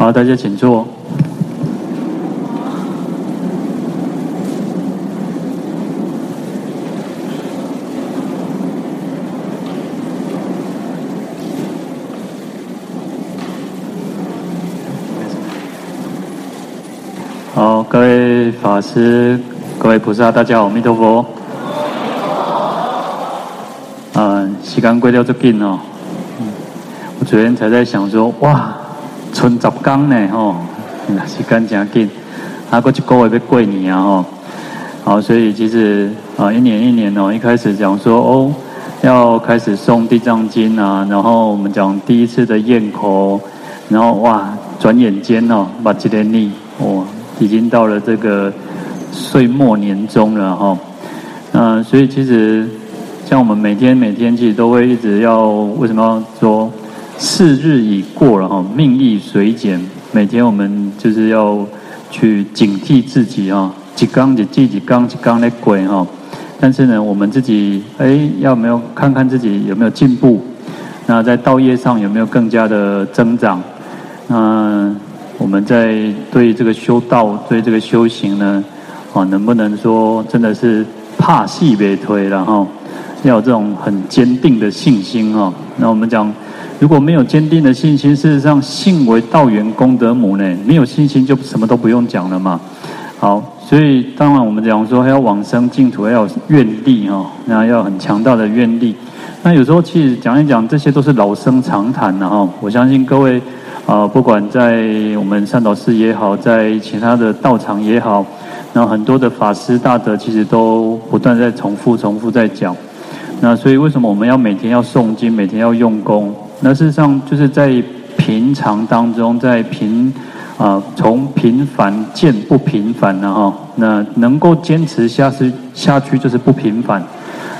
好，大家请坐。好，各位法师、各位菩萨，大家好，阿弥陀佛。嗯，时间过得这紧哦。我昨天才在想说，哇。存十天呢，吼，时间真紧，还过一个月要过年啊，吼，好，所以其实啊，一年一年哦，一开始讲说哦，要开始送地藏经啊，然后我们讲第一次的焰口，然后哇，转眼间哦，把这年历哦，已经到了这个岁末年终了哈，嗯，所以其实像我们每天每天其实都会一直要，为什么要说？四日已过了哈，命亦随减。每天我们就是要去警惕自己哈，几缸几记几缸几缸的鬼哈。但是呢，我们自己哎，要没有看看自己有没有进步？那在道业上有没有更加的增长？那我们在对这个修道、对这个修行呢，啊，能不能说真的是怕戏别推然后？要有这种很坚定的信心哈。那我们讲。如果没有坚定的信心，事实上，信为道源功德母呢。没有信心，就什么都不用讲了嘛。好，所以当然我们讲说，还要往生净土，要有愿力哈，那要很强大的愿力。那有时候其实讲一讲，这些都是老生常谈的哈。我相信各位啊，不管在我们善导寺也好，在其他的道场也好，那很多的法师大德其实都不断在重复、重复在讲。那所以为什么我们要每天要诵经，每天要用功？那事实上就是在平常当中，在平啊，从平凡见不平凡了哈。那能够坚持下去下去就是不平凡，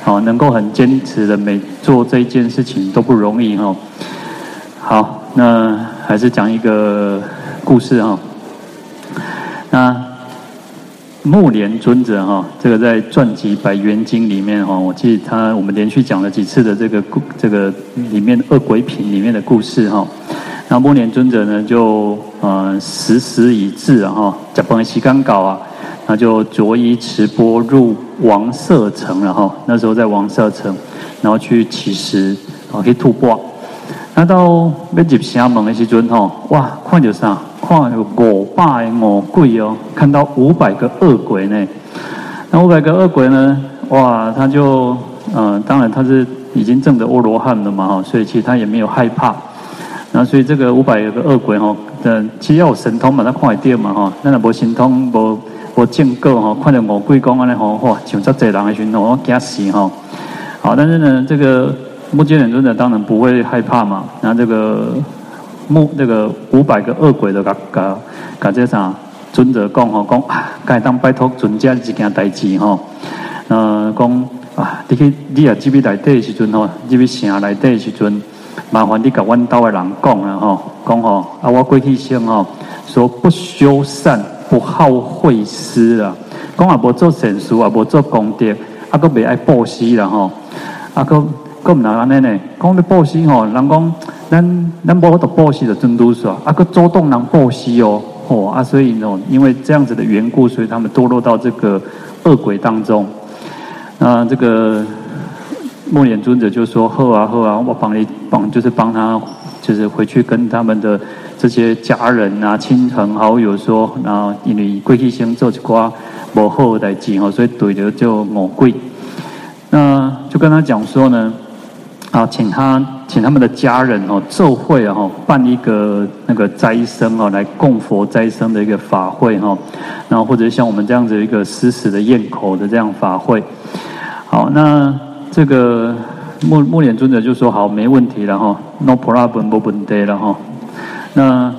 好，能够很坚持的每做这一件事情都不容易哈。好，那还是讲一个故事哈。那。目连尊者哈，这个在传记《百缘经》里面哈，我记得他我们连续讲了几次的这个故，这个里面恶鬼品里面的故事哈。那目连尊者呢，就呃时时已至哈，甲崩西干搞啊，那就着衣持钵入王舍城了哈。那时候在王舍城，然后去乞食，啊去吐钵。那到要入城门的时阵哈，哇，看到啥？看有五百个恶鬼哦，看到五百个恶鬼呢。那五百个恶鬼呢？哇，他就嗯、当然他是已经证得阿罗汉了嘛哈，所以其实他也没有害怕。那所以这个五百个恶鬼哈，嗯，其实要有神通嘛，他看会到嘛哈。那若无神通，无无见过哈，看到恶鬼讲安尼吼，哇，像遮济人的时阵，我惊死哈。好，但是呢，这个目犍连尊者当然不会害怕嘛。那这个。目那个五百个恶鬼的甲甲甲这啥尊者讲吼讲，该当拜托尊者一件代志吼，呃讲啊，你去你啊这边来的时阵吼，这边城来的时阵，麻烦你甲阮兜的人讲啊吼，讲吼啊我过去生吼，说不修善不好会施啊，讲也无做善事啊无做功德，啊搁未爱布施啦吼，啊搁搁唔能安尼呢，讲你布施吼，人讲。咱咱无得布施的真多是啊，啊个周动人布施哦，哦啊，所以呢，因为这样子的缘故，所以他们堕落到这个恶鬼当中。那这个目连尊者就说：好啊好啊，我帮你帮，就是帮他，就是回去跟他们的这些家人啊、亲朋好友说，然后因为贵气星做一寡无好的代志哦，所以对着就恶鬼。那就跟他讲说呢。啊，请他请他们的家人哦，奏会哦，办一个那个斋生哦，来供佛斋生的一个法会哈，然后或者像我们这样子一个施食的焰口的这样法会。好，那这个目目连尊者就说好，没问题了哈，no problem，no problem 了哈。那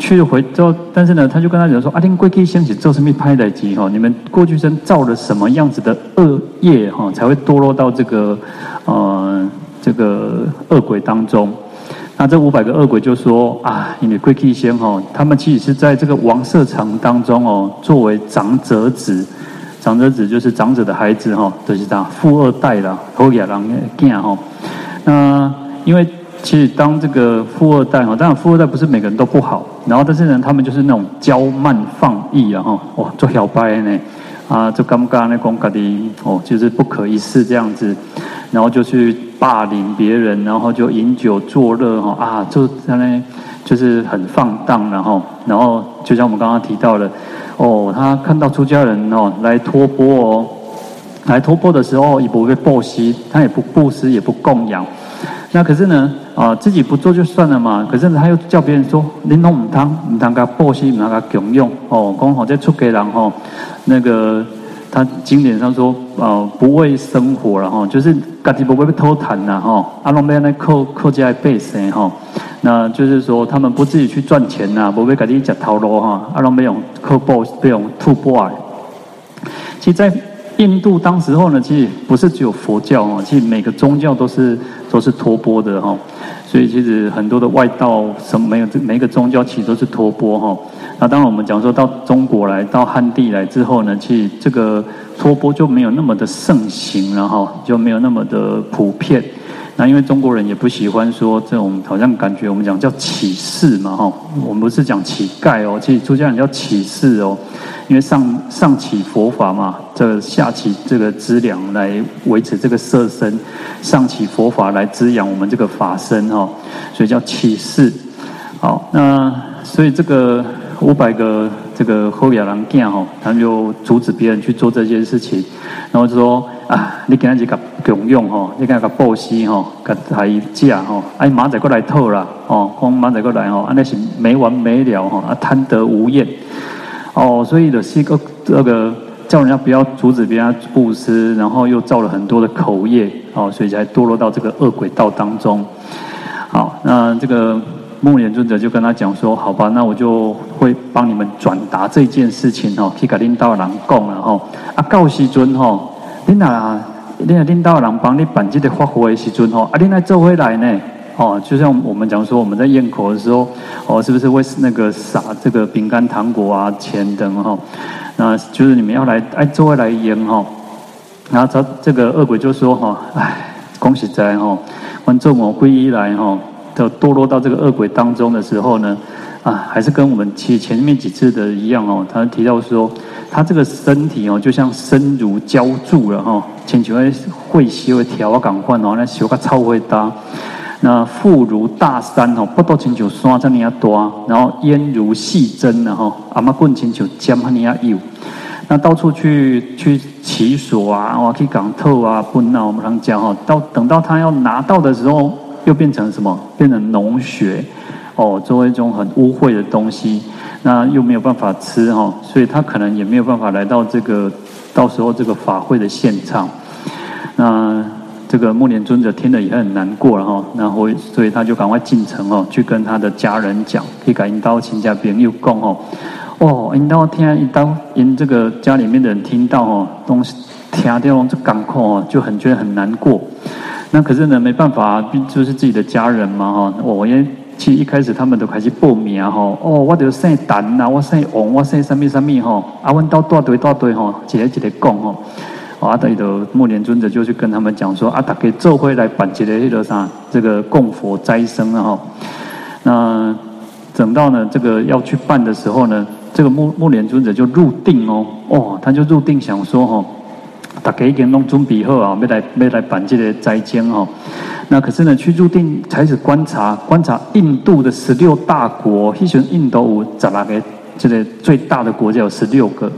去回之后，但是呢，他就跟他讲说，阿丁贵 K 先起做什么拍的机哈？你们过去生造了什么样子的恶业哈，才会堕落到这个呃。这个恶鬼当中，那这五百个恶鬼就说啊，因为贵气仙哦，他们其实是在这个王舍城当中哦，作为长者子，长者子就是长者的孩子哈，就是这样富二代啦，好野人的囝哈。那因为其实当这个富二代哈，当然富二代不是每个人都不好，然后但是呢，他们就是那种骄慢放逸啊哈，哦，做小白呢，啊，就刚刚那公家的哦，就是不可一世这样子，然后就去霸凌别人，然后就饮酒作乐哈啊，就在那就是很放荡，然后然后就像我们刚刚提到的，哦，他看到出家人哦来托钵哦，来托钵的时候也不会布施，他也不布施，也不供养。那可是呢，啊，自己不做就算了嘛。可是他又叫别人说：“你弄唔汤，唔汤个布施，唔汤个供养。”哦，刚好在出家人吼，那个他经典上说：“呃，不为生活了哈，就是家己不会被偷谈呐哈。阿龙们来扣扣家背身哈，那就是说他们不自己去赚钱呐，不会家己吃头路哈。阿龙没有扣布，没有吐布。其实，在印度当时候呢，其实不是只有佛教哦，其实每个宗教都是。都是托钵的哈，所以其实很多的外道什么没有，每一个宗教其实都是托钵哈。那当然我们讲说到中国来，到汉地来之后呢，其实这个托钵就没有那么的盛行了哈，就没有那么的普遍。那因为中国人也不喜欢说这种，好像感觉我们讲叫乞士嘛哈，我们不是讲乞丐哦，其实出家人叫乞士哦。因为上上乞佛法嘛，这、下乞这个资粮来维持这个色身，上乞佛法来滋养我们这个法身哈，所以叫乞士。好，那所以这个五百个这个后亚郎囝吼，他们就阻止别人去做这件事情，然后就说啊，你给他几个供养哈，你给他个布施哈，给他一架哈，哎马仔过来偷啦哦，光马仔过来哦，那是没完没了哈，啊贪得无厌。哦，所以的是一个这个叫人家不要阻止别人布施，然后又造了很多的口业，哦，所以才堕落到这个恶鬼道当中。好，那这个木连尊者就跟他讲说：“好吧，那我就会帮你们转达这件事情哦，去给领导人讲了吼。啊，到时阵吼，领导，领领导人帮你办这个法会的时阵吼，啊，你来做回来呢？”哦，就像我们讲说，我们在咽口的时候，哦，是不是会那个撒这个饼干、糖果啊、钱等哈？那就是你们要来哎，作为来咽哈。然后他这个恶鬼就说哈，哎，恭喜在哈，观众我皈依来哈，就堕落到这个恶鬼当中的时候呢，啊，还是跟我们其前面几次的一样哦。他提到说，他这个身体哦，就像身如胶铸了哈，请求会修会调啊，赶快哦，那修个超会搭。那腹如大山哦，不多请求山这么多，然后烟如细针然后阿妈棍亲像尖那么幼，那到处去去乞索啊，哇，去港透啊，不闹我们常讲哈，到等到他要拿到的时候，又变成什么？变成脓血哦，作为一种很污秽的东西，那又没有办法吃哈，所以他可能也没有办法来到这个到时候这个法会的现场，那。这个目连尊者听了也很难过了哈，然后所以他就赶快进城哦，去跟他的家人讲，去给引导亲家朋友讲哦，哦，引导听引导引这个家里面的人听到哦，东西听到这感慨哦，就很觉得很难过。那可是呢，没办法，就是自己的家人嘛哈。我因为其实一开始他们都开始报名哈，哦，我就姓陈呐，我姓王，我姓什么什么哈，啊，阮到大堆大堆哈，一个一个讲哈。阿德的木莲尊者就去跟他们讲说：“啊，大家做回来办这个那个啥，这个供佛斋生啊哈。那等到呢，这个要去办的时候呢，这个木木莲尊者就入定哦，哦，他就入定想说哈，大家已经弄准备好啊，要来要来办这个斋经哦。那可是呢，去入定开始观察观察印度的十六大国，其实印度有十六个，这个最大的国家有十六个。”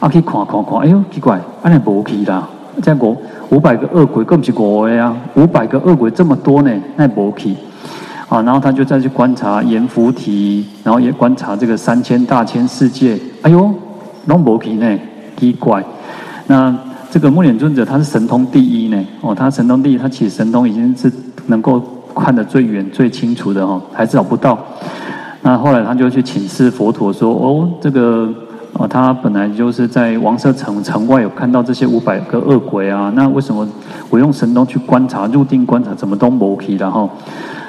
啊，去看看看，哎呦，奇怪，安尼无去啦！这五五百个恶鬼，更不是五个呀，五百个恶鬼这么多呢，那无去。啊，然后他就再去观察阎浮提，然后也观察这个三千大千世界，哎呦，拢无去呢，奇怪。那这个目连尊者他是神通第一呢，哦，他神通第一，他其实神通已经是能够看得最远最清楚的哦，还是找不到。那后来他就去请示佛陀说，哦，这个。哦，他本来就是在王舍城城外有看到这些五百个恶鬼啊，那为什么我用神通去观察，入定观察，怎么都没去？然后，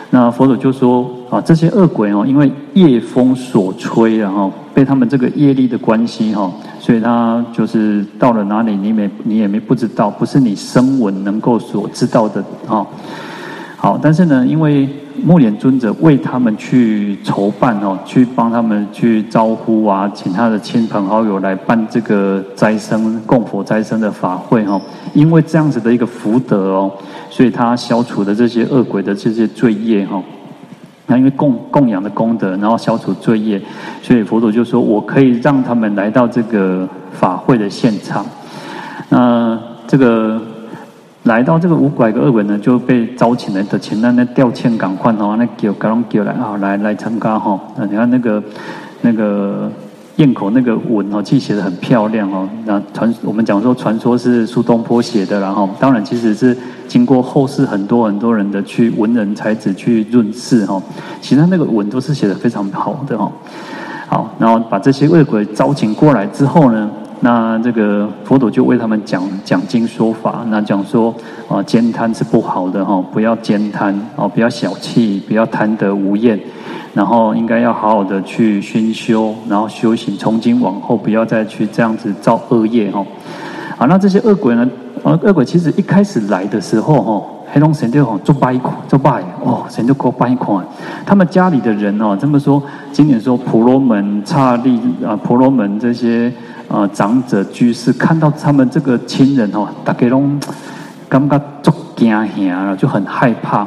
那佛祖就说啊，这些恶鬼哦，因为夜风所吹，然后被他们这个业力的关系哈，所以他就是到了哪里，你没你也没不知道，不是你声闻能够所知道的哈。好，但是呢，因为木莲尊者为他们去筹办哦，去帮他们去招呼啊，请他的亲朋好友来办这个斋生供佛斋生的法会哦。因为这样子的一个福德哦，所以他消除的这些恶鬼的这些罪业哈。那因为供供养的功德，然后消除罪业，所以佛陀就说我可以让他们来到这个法会的现场。那这个。来到这个五拐个恶鬼呢，就被招请来的，请那那吊欠赶快哦，那叫赶快叫来啊，来来参加哈。那你看那个那个堰口那个文哦，记写的很漂亮哦。那传我们讲说传说是苏东坡写的，然后当然其实是经过后世很多很多人的去文人才子去润饰哈。其实那个文都是写的非常好的哈。好，然后把这些恶鬼招请过来之后呢，那这个佛陀就为他们讲讲经说法，那讲说啊，慳贪是不好的哈，不要慳贪哦，不要小气，不要贪得无厌，然后应该要好好的去熏修，然后修行，从今往后不要再去这样子造恶业哈。好，那这些恶鬼呢？啊，恶鬼其实一开始来的时候哈，黑龙神就吼做拜款，做拜哦，神就过拜款。他们家里的人哦，这么说，经典说婆罗门、刹利啊，婆罗门这些。啊、呃，长者居士看到他们这个亲人哦，大概都感觉足惊吓了，就很害怕，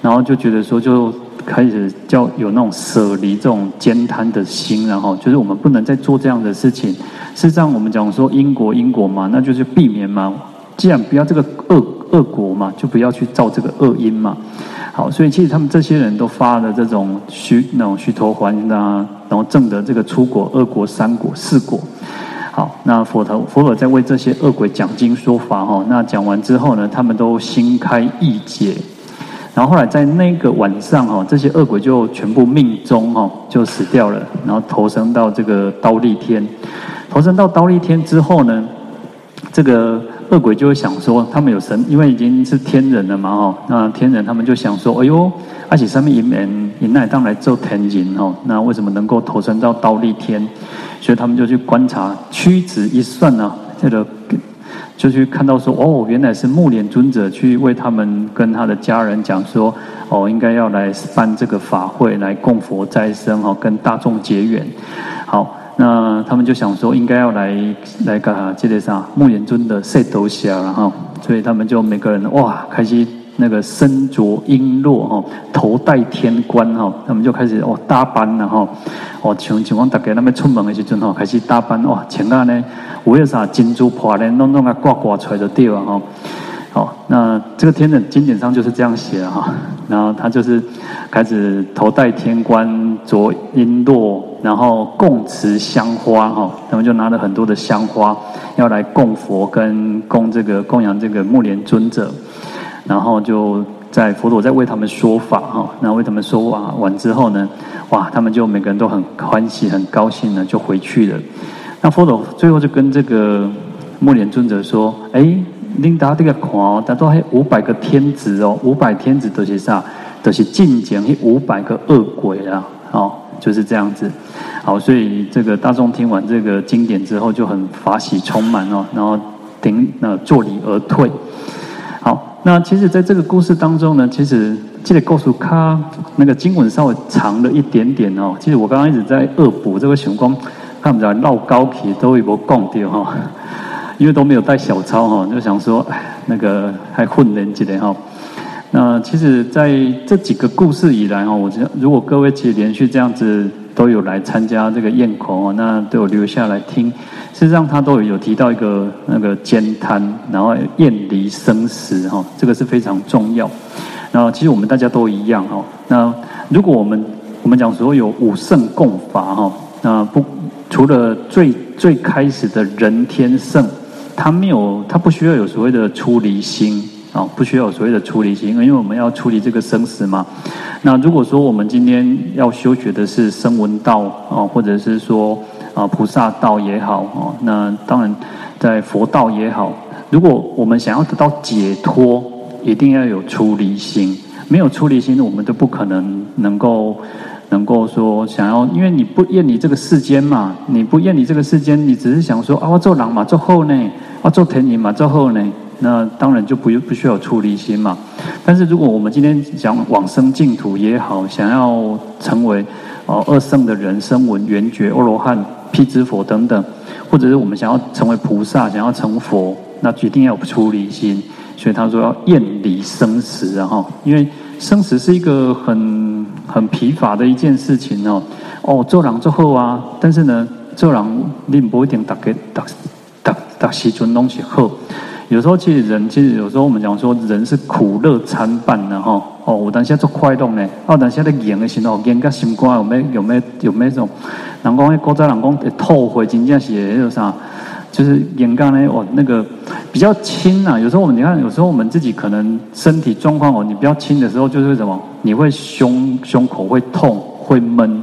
然后就觉得说，就开始叫有那种舍离这种慳贪的心，然后就是我们不能再做这样的事情。事实上，我们讲说因果因果嘛，那就是避免嘛。既然不要这个恶恶果嘛，就不要去造这个恶因嘛。好，所以其实他们这些人都发了这种虚那种虚陀洹啊，然后证得这个出果、二果、三果、四果。好，那佛陀佛陀在为这些恶鬼讲经说法哈。那讲完之后呢，他们都心开意解。然后后来在那个晚上哈，这些恶鬼就全部命终哈，就死掉了，然后投生到这个刀利天。投生到刀利天之后呢，这个恶鬼就会想说，他们有神，因为已经是天人了嘛哈。那天人他们就想说，哎呦，而且上面引人引来当来做天人哈，那为什么能够投生到忉利天？所以他们就去观察，屈指一算呢，这个就去看到说，哦，原来是木莲尊者去为他们跟他的家人讲说，哦，应该要来办这个法会，来供佛斋生哦，跟大众结缘。好，那他们就想说，应该要来来干啥？这个啥？目连尊的赛斗侠，然后，所以他们就每个人哇，开始那个身着璎珞哈，头戴天冠哈，他们就开始哦搭班了哈。哦，像像我大家那边出门的时阵吼，开始搭班哇，穿啊呢，有啥金珠破呢，弄弄啊挂挂出来就对了哈。好，那这个天的经典上就是这样写哈。然后他就是开始头戴天冠，着璎珞，然后供持香花哈。他们就拿了很多的香花，要来供佛跟供这个供养这个木莲尊者，然后就。在佛陀在为他们说法哈，那为他们说完完之后呢，哇，他们就每个人都很欢喜、很高兴呢，就回去了。那佛陀最后就跟这个木莲尊者说：“哎，琳达这个狂，他都还五百个天子哦，五百天子都是啥？都是进讲五百个恶鬼啊，哦，就是这样子。好，所以这个大众听完这个经典之后，就很法喜充满哦，然后顶那坐礼而退。好。”那其实，在这个故事当中呢，其实记得告诉他，那个经文稍微长了一点点哦。其实我刚刚一直在恶补这个雄光，看不着绕高体都有没讲掉哈，因为都没有带小抄哈，就想说，那个还混人几的哈。那其实，在这几个故事以来哈，我觉得如果各位其实连续这样子都有来参加这个宴口哦，那都有留下来听。事实上，他都有有提到一个那个慳贪，然后厌离生死哈，这个是非常重要。然后，其实我们大家都一样哈。那如果我们我们讲说有五圣共法哈，那不除了最最开始的人天圣，他没有他不需要有所谓的出离心啊，不需要有所谓的出离心，因为我们要处理这个生死嘛。那如果说我们今天要修学的是声闻道啊，或者是说。啊，菩萨道也好，啊，那当然，在佛道也好，如果我们想要得到解脱，一定要有出离心。没有出离心，我们都不可能能够能够说想要，因为你不厌离这个世间嘛，你不厌离这个世间，你只是想说啊，我做狼嘛，做后呢，我做天人嘛，做后呢，那当然就不不需要出离心嘛。但是如果我们今天想往生净土也好，想要成为哦二圣的人，声闻、缘觉、阿罗汉、辟支佛等等，或者是我们想要成为菩萨，想要成佛，那一定要有出离心。所以他说要厌离生死，然后因为生死是一个很很疲乏的一件事情哦。哦，做人做好啊，但是呢，做人你不一定大家大大大时阵拢是好。有时候其实人，其实有时候我们讲说人是苦乐参半的哈。哦，有当时做快乐呢，哦，当时在演的时候，演个心肝有没有没有有没有种？人讲那古早人讲会吐血，真正是那个啥？就是眼干呢，哦，那个比较轻啊。有时候我们你看，有时候我们自己可能身体状况哦，你比较轻的时候，就是什么？你会胸胸口会痛，会闷，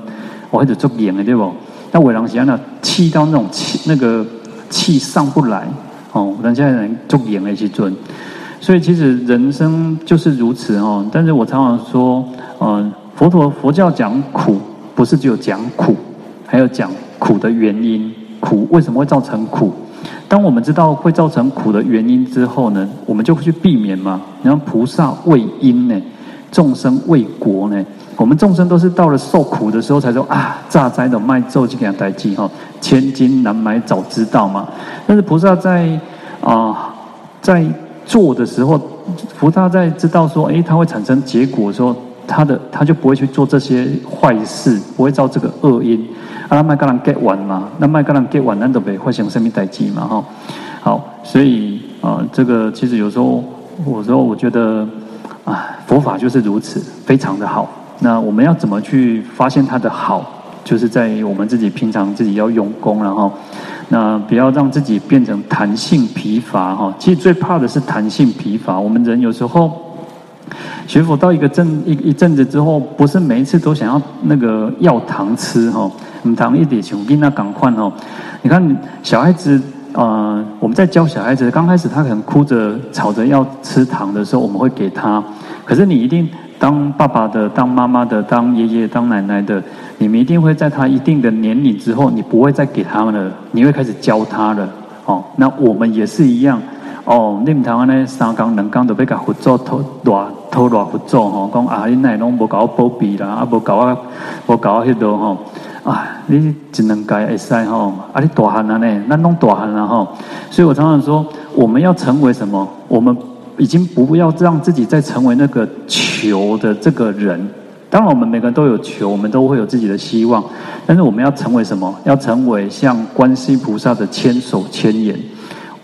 我或者做眼的对不？那伟人喜欢那气到那种气，那个气上不来哦。人家人做眼的去尊，所以其实人生就是如此哦。但是我常常说，嗯，佛陀佛教讲苦，不是只有讲苦，还有讲苦的原因。苦为什么会造成苦？当我们知道会造成苦的原因之后呢，我们就会去避免嘛。然后菩萨为因呢，众生为果呢。我们众生都是到了受苦的时候才说啊，诈灾的卖咒就给他代记哈，千金难买早知道嘛。但是菩萨在啊、在做的时候，菩萨在知道说，诶，他会产生结果的时候，他的他就不会去做这些坏事，不会造这个恶因。啊，麦格兰 get 完嘛？那麦格兰 get 完，那都没发生什么代志嘛？哈，好，所以啊、这个其实有时候，有时候我觉得啊，佛法就是如此，非常的好。那我们要怎么去发现它的好？就是在于我们自己平常自己要用功，然后那不要让自己变成弹性疲乏哈。其实最怕的是弹性疲乏。我们人有时候学佛到一个阵一一阵子之后，不是每一次都想要那个要糖吃哈。唔同一点像囡仔共款哦，你看小孩子，呃，我们在教小孩子，刚开始他可能哭着吵着要吃糖的时候，我们会给他。可是你一定当爸爸的、当妈妈的、当爷爷、当奶奶的，你们一定会在他一定的年龄之后，你不会再给他们了，你会开始教他了。哦，那我们也是一样。哦，你唔通安尼三工两工都要甲佛祖拖偌拖偌佛祖吼，讲啊，你奶拢无搞我保庇啦，啊，无搞我无搞我迄度吼。啊，你只能改会使吼，啊，你大汉了呢，那弄大汉了吼。所以我常常说，我们要成为什么？我们已经不要让自己再成为那个求的这个人。当然，我们每个人都有求，我们都会有自己的希望。但是，我们要成为什么？要成为像观世音菩萨的千手千眼。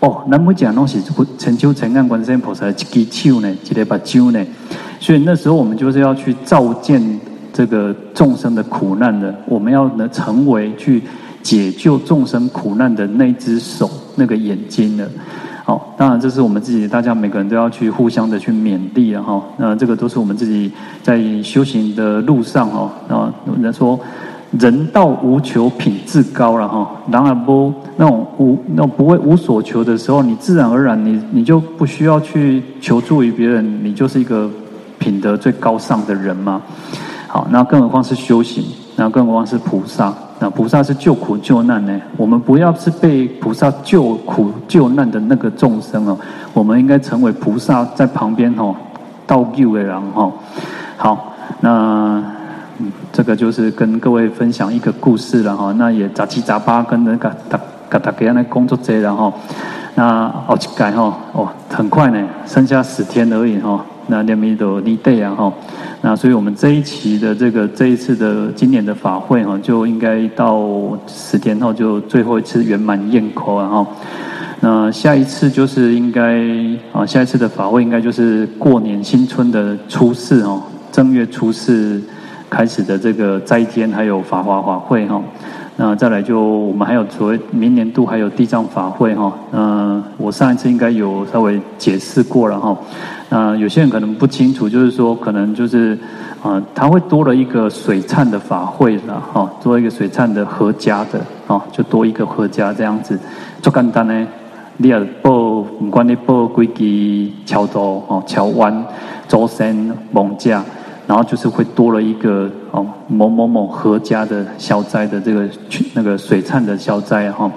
哦，那么讲东西，成就成案观世音菩萨的一只手呢，一个把揪呢。所以那时候，我们就是要去照见。这个众生的苦难的，我们要能成为去解救众生苦难的那只手、那个眼睛了。好，当然这是我们自己，大家每个人都要去互相的去勉励了哈。那这个都是我们自己在修行的路上哦。啊，人说人道无求品自高了哈。然而不那种无那种不会无所求的时候，你自然而然你你就不需要去求助于别人，你就是一个品德最高尚的人嘛。好，那更何况是修行，那更何况是菩萨。那菩萨是救苦救难呢？我们不要是被菩萨救苦救难的那个众生哦，我们应该成为菩萨在旁边哦，倒救的人哦。好，那嗯这个就是跟各位分享一个故事了哈。那也杂七杂八跟那个大大大家来工作者然后，那好几改哈哦，很快呢，剩下十天而已哈。那两米多离地啊哈，那所以我们这一期的这个这一次的今年的法会哈，就应该到十天后就最后一次圆满宴口啊哈。那下一次就是应该啊，下一次的法会应该就是过年新春的初四哦，正月初四开始的这个斋天还有法华法会哈。那再来就我们还有所谓明年度还有地藏法会哈。嗯，我上一次应该有稍微解释过了哈。那有些人可能不清楚，就是说可能就是啊，他会多了一个水忏的法会了哈，多一个水忏的合家的啊，就多一个合家这样子。做简单呢，你要报不管你报几支桥州哦，桥湾、周山、艋舺。然后就是会多了一个哦某某某合家的消灾的这个那个水忏的消灾哈。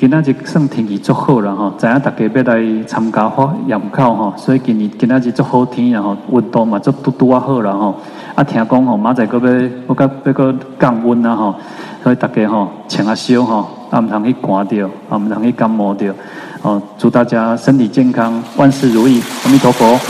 今仔日算天气足好了吼，知影大家要来参加花盐口吼，所以今日今仔日足好天然后温度嘛足拄拄啊好了吼。啊，听讲吼，明仔载阁要要阁降温啦吼，所以大家吼穿啊少吼，啊毋通去寒着，啊毋通去感冒着。哦，祝大家身体健康，万事如意，阿弥陀佛。